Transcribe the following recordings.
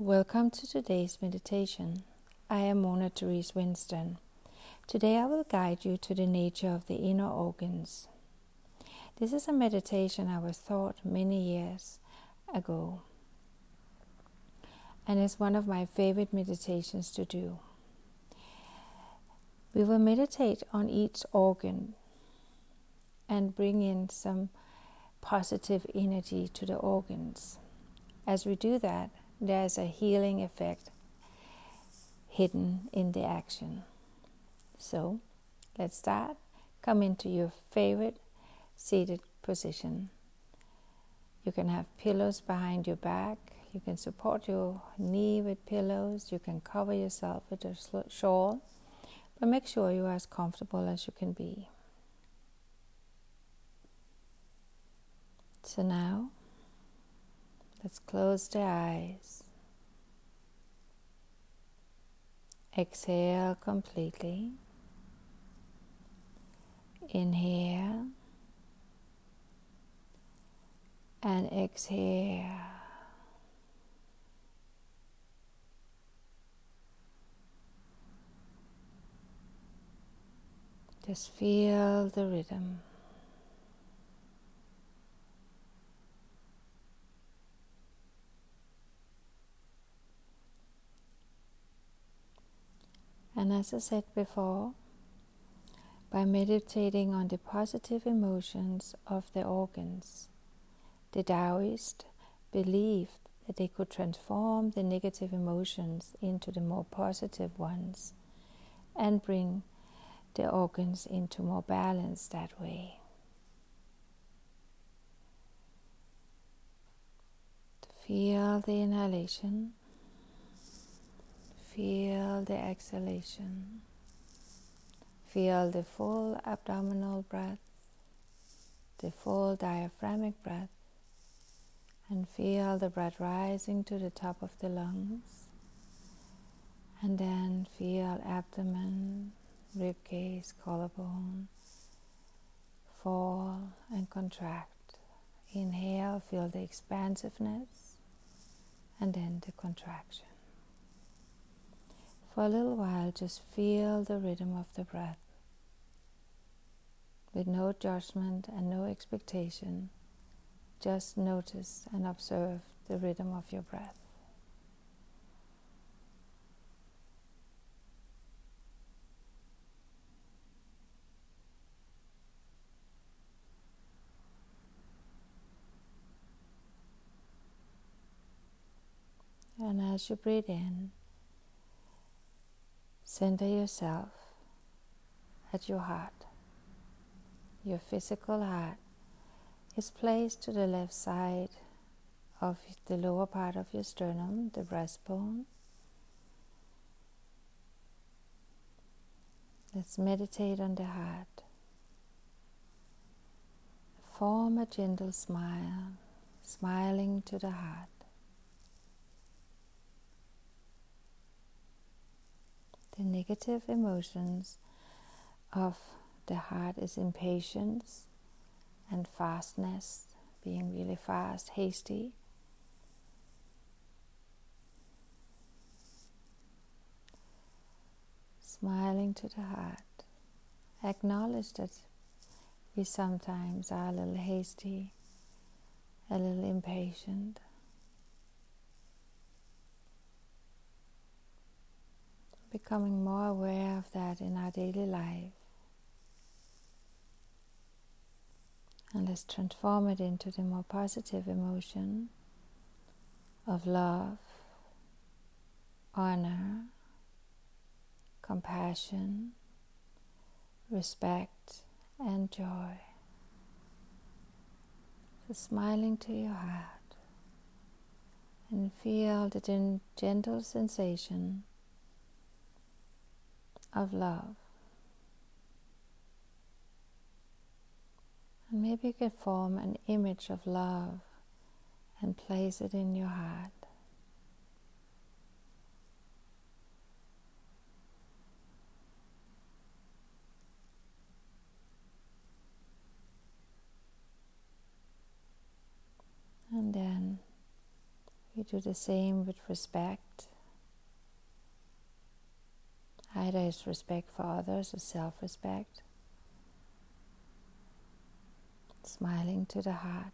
Welcome to today's meditation. I am Mona Therese Winston. Today I will guide you to the nature of the inner organs. This is a meditation I was taught many years ago and is one of my favorite meditations to do. We will meditate on each organ and bring in some positive energy to the organs. As we do that, there's a healing effect hidden in the action. So let's start. Come into your favorite seated position. You can have pillows behind your back. You can support your knee with pillows. You can cover yourself with a shawl. But make sure you are as comfortable as you can be. So now Let's close the eyes. Exhale completely. Inhale and exhale. Just feel the rhythm. As I said before, by meditating on the positive emotions of the organs, the Taoists believed that they could transform the negative emotions into the more positive ones and bring the organs into more balance that way. Feel the inhalation Feel the exhalation. Feel the full abdominal breath, the full diaphragmatic breath, and feel the breath rising to the top of the lungs. And then feel abdomen, rib cage, collarbone fall and contract. Inhale, feel the expansiveness, and then the contraction. For a little while, just feel the rhythm of the breath with no judgment and no expectation. Just notice and observe the rhythm of your breath. And as you breathe in, Center yourself at your heart. Your physical heart is placed to the left side of the lower part of your sternum, the breastbone. Let's meditate on the heart. Form a gentle smile, smiling to the heart. The negative emotions of the heart is impatience and fastness, being really fast, hasty. Smiling to the heart. Acknowledge that we sometimes are a little hasty, a little impatient. Becoming more aware of that in our daily life. And let's transform it into the more positive emotion of love, honor, compassion, respect, and joy. So, smiling to your heart and feel the gentle sensation of love. And maybe you can form an image of love and place it in your heart. And then We do the same with respect. Either it's respect for others or self respect. Smiling to the heart.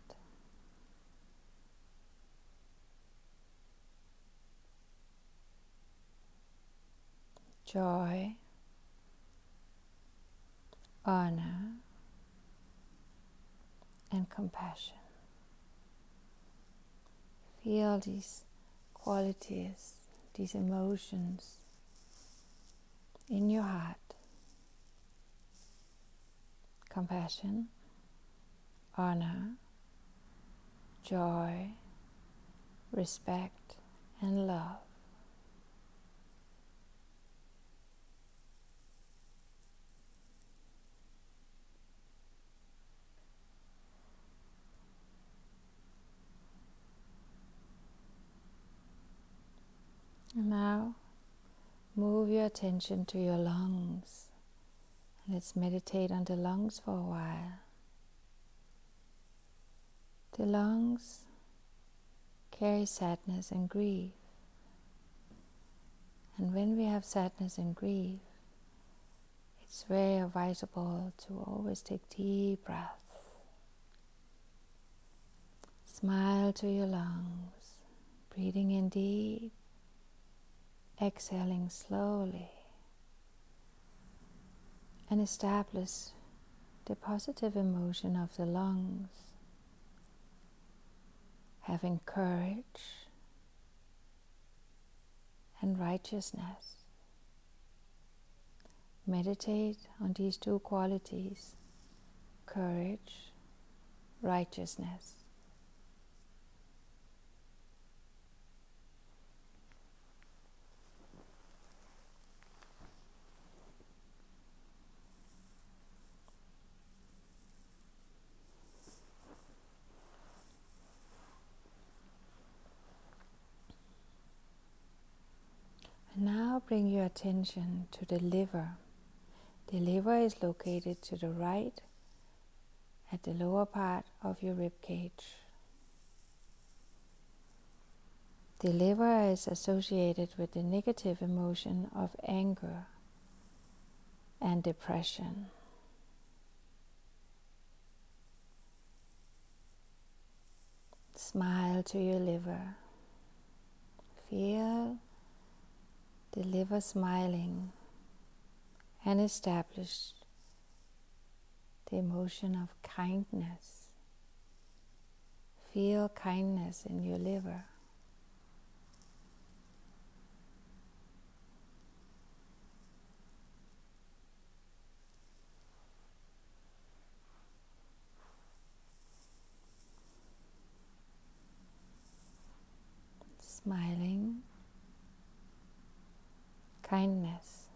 Joy, honor, and compassion. Feel these qualities, these emotions in your heart. Compassion, honor, joy, respect, and love. And now move your attention to your lungs. Let's meditate on the lungs for a while. The lungs carry sadness and grief. And when we have sadness and grief, it's very advisable to always take deep breaths. Smile to your lungs, breathing in deep exhaling slowly and establish the positive emotion of the lungs, having courage and righteousness. Meditate on these two qualities courage, righteousness. Now bring your attention to the liver. The liver is located to the right at the lower part of your rib cage. The liver is associated with the negative emotion of anger and depression. Smile to your liver. Feel the liver smiling and established the emotion of kindness. Feel kindness in your liver. Smiling kindness.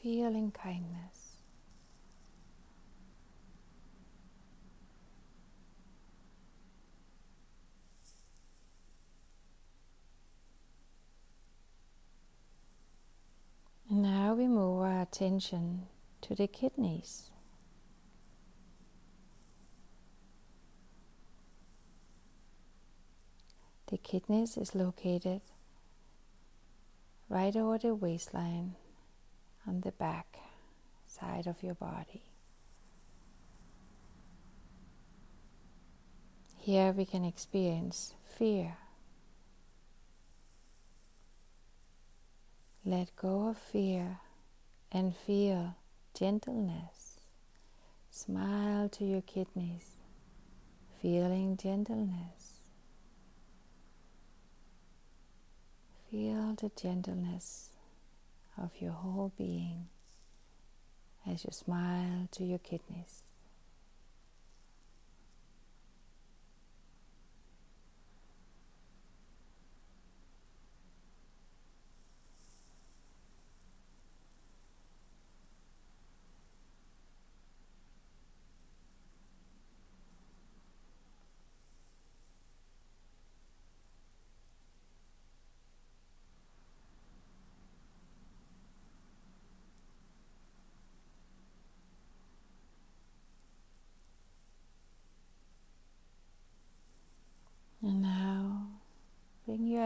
Feeling kindness. Now we move our attention to the kidneys. The kidneys is located right over the waistline on the back side of your body. Here we can experience fear. Let go of fear and feel gentleness. Smile to your kidneys, feeling gentleness. Feel the gentleness of your whole being as you smile to your kidneys.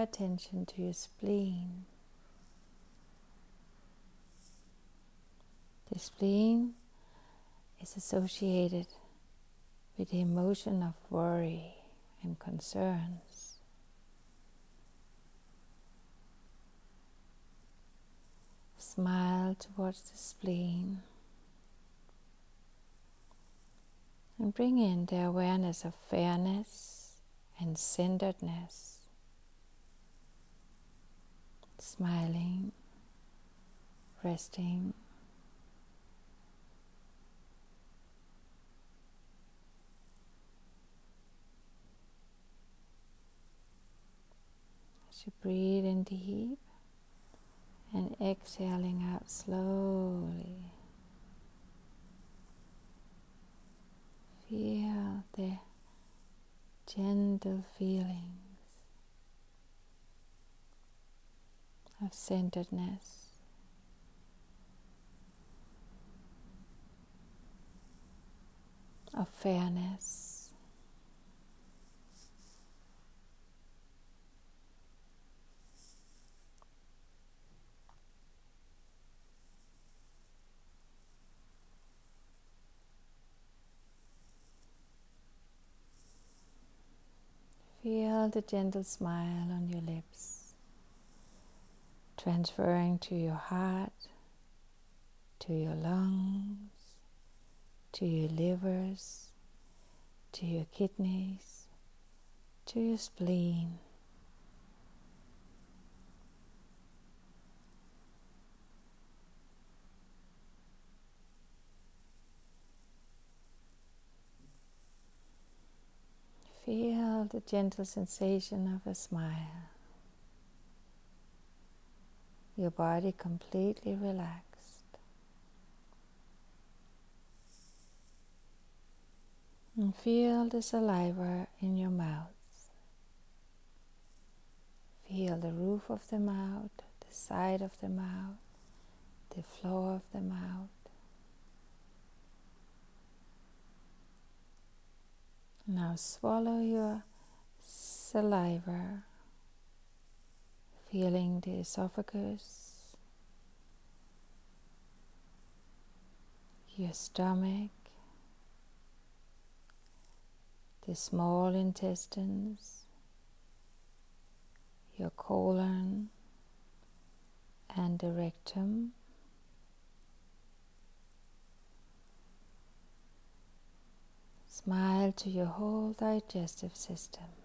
Attention to your spleen. The spleen is associated with the emotion of worry and concerns. Smile towards the spleen and bring in the awareness of fairness and centeredness. Smiling, resting. As you breathe in deep and exhaling out slowly. Feel the gentle feelings of centeredness. Of fairness. Feel the gentle smile on your lips, transferring to your heart, to your lungs, to your livers, to your kidneys, to your spleen. Feel the gentle sensation of a smile. Your body completely relaxed. And feel the saliva in your mouth. Feel the roof of the mouth, the side of the mouth, the floor of the mouth. Now swallow your saliva, feeling the esophagus, your stomach, the small intestines, your colon, and the rectum. Smile to your whole digestive system.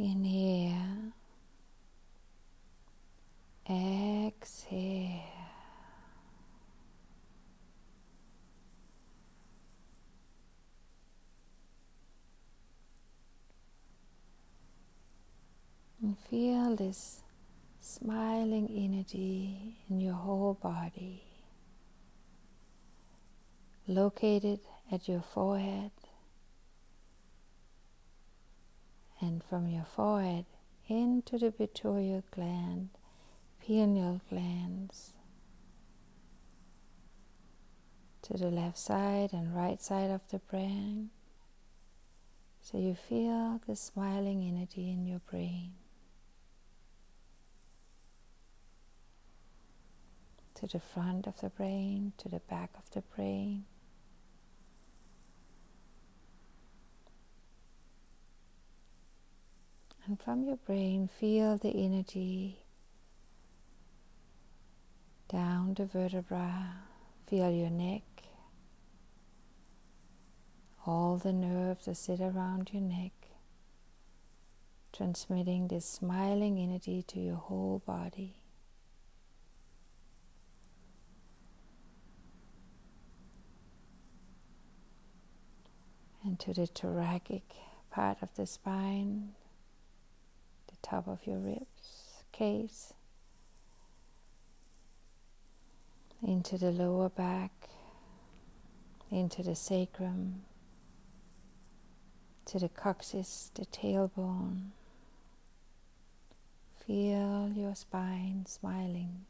Inhale, exhale. And feel this smiling energy in your whole body, located at your forehead, and from your forehead into the pituitary gland, pineal glands, to the left side and right side of the brain. So you feel the smiling energy in your brain. to the front of the brain, to the back of the brain. And from your brain, feel the energy down the vertebra, feel your neck, all the nerves that sit around your neck, transmitting this smiling energy to your whole body. And to the thoracic part of the spine, top of your ribs case, into the lower back, into the sacrum, to the coccyx, the tailbone. Feel your spine smiling.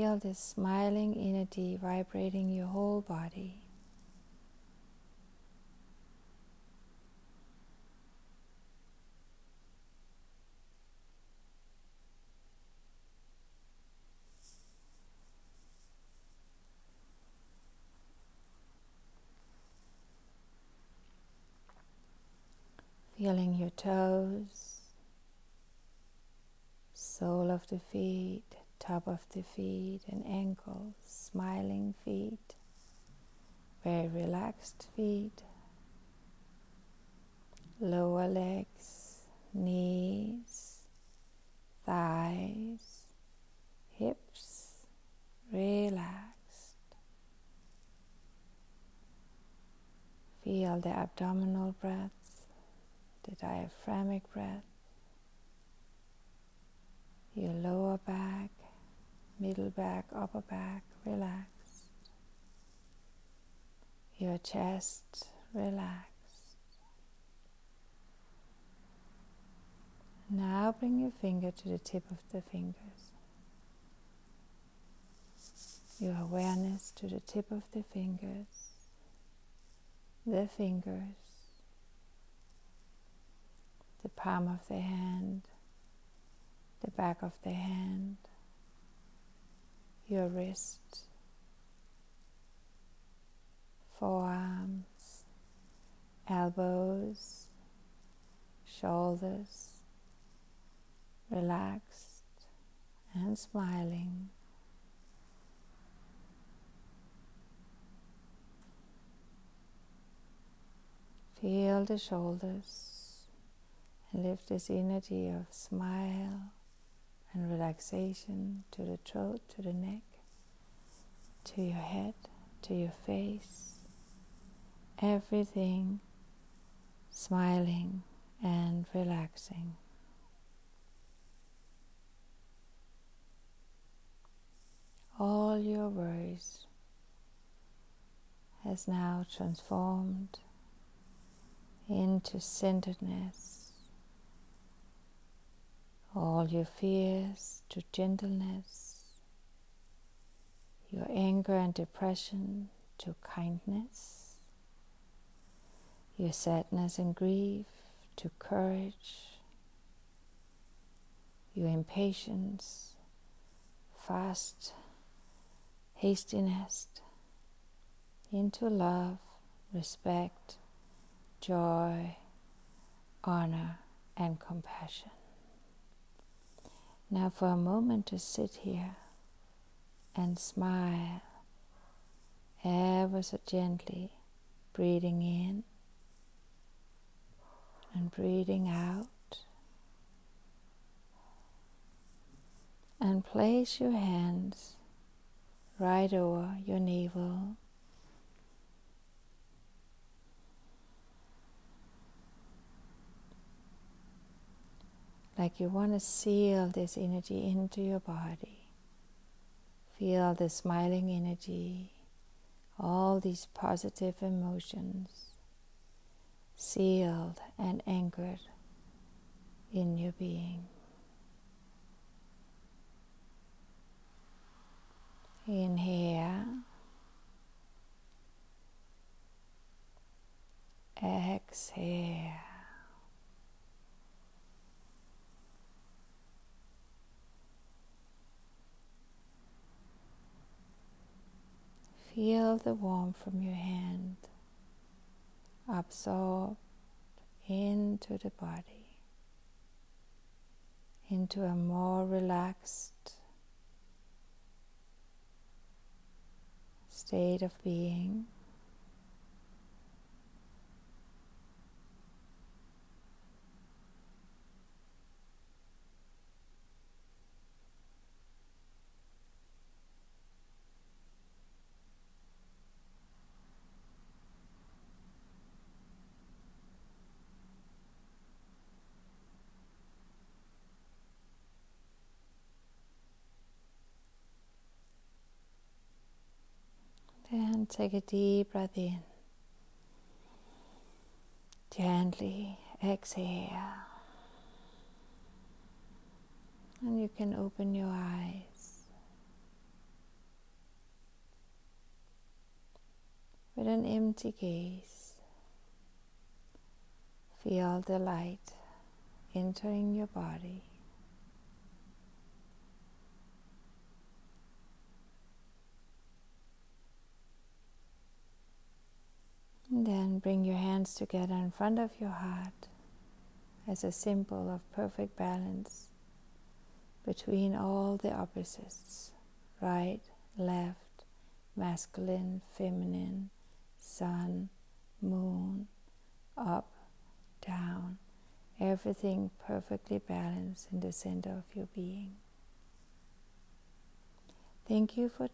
Feel this smiling energy vibrating your whole body. Feeling your toes, sole of the feet, top of the feet and ankles, smiling feet, very relaxed feet, lower legs, knees, thighs, hips, relaxed. Feel the abdominal breath, the diaphragmic breath, your lower back, middle back, upper back relaxed, your chest relaxed. Now bring your finger to the tip of the fingers. Your awareness to the tip of the fingers, the fingers, the palm of the hand, the back of the hand, your wrists, forearms, elbows, shoulders, relaxed and smiling. Feel the shoulders and lift this energy of smile and relaxation to the throat, to the neck, to your head, to your face. Everything smiling and relaxing. All your worries has now transformed into centeredness all your fears to gentleness, your anger and depression to kindness, your sadness and grief to courage, your impatience, fast hastiness into love, respect, joy, honor, and compassion. Now, for a moment, to sit here and smile ever so gently, breathing in and breathing out. And place your hands right over your navel like you want to seal this energy into your body. Feel the smiling energy, all these positive emotions sealed and anchored in your being. Inhale. Exhale. Feel the warmth from your hand absorb into the body, into a more relaxed state of being. Take a deep breath in. Gently exhale. And you can open your eyes with an empty gaze. Feel the light entering your body. Bring your hands together in front of your heart as a symbol of perfect balance between all the opposites right, left, masculine, feminine, sun, moon, up, down, everything perfectly balanced in the center of your being. Thank you for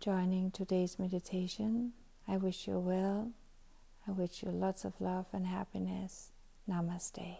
joining today's meditation. I wish you well I wish you lots of love and happiness. Namaste.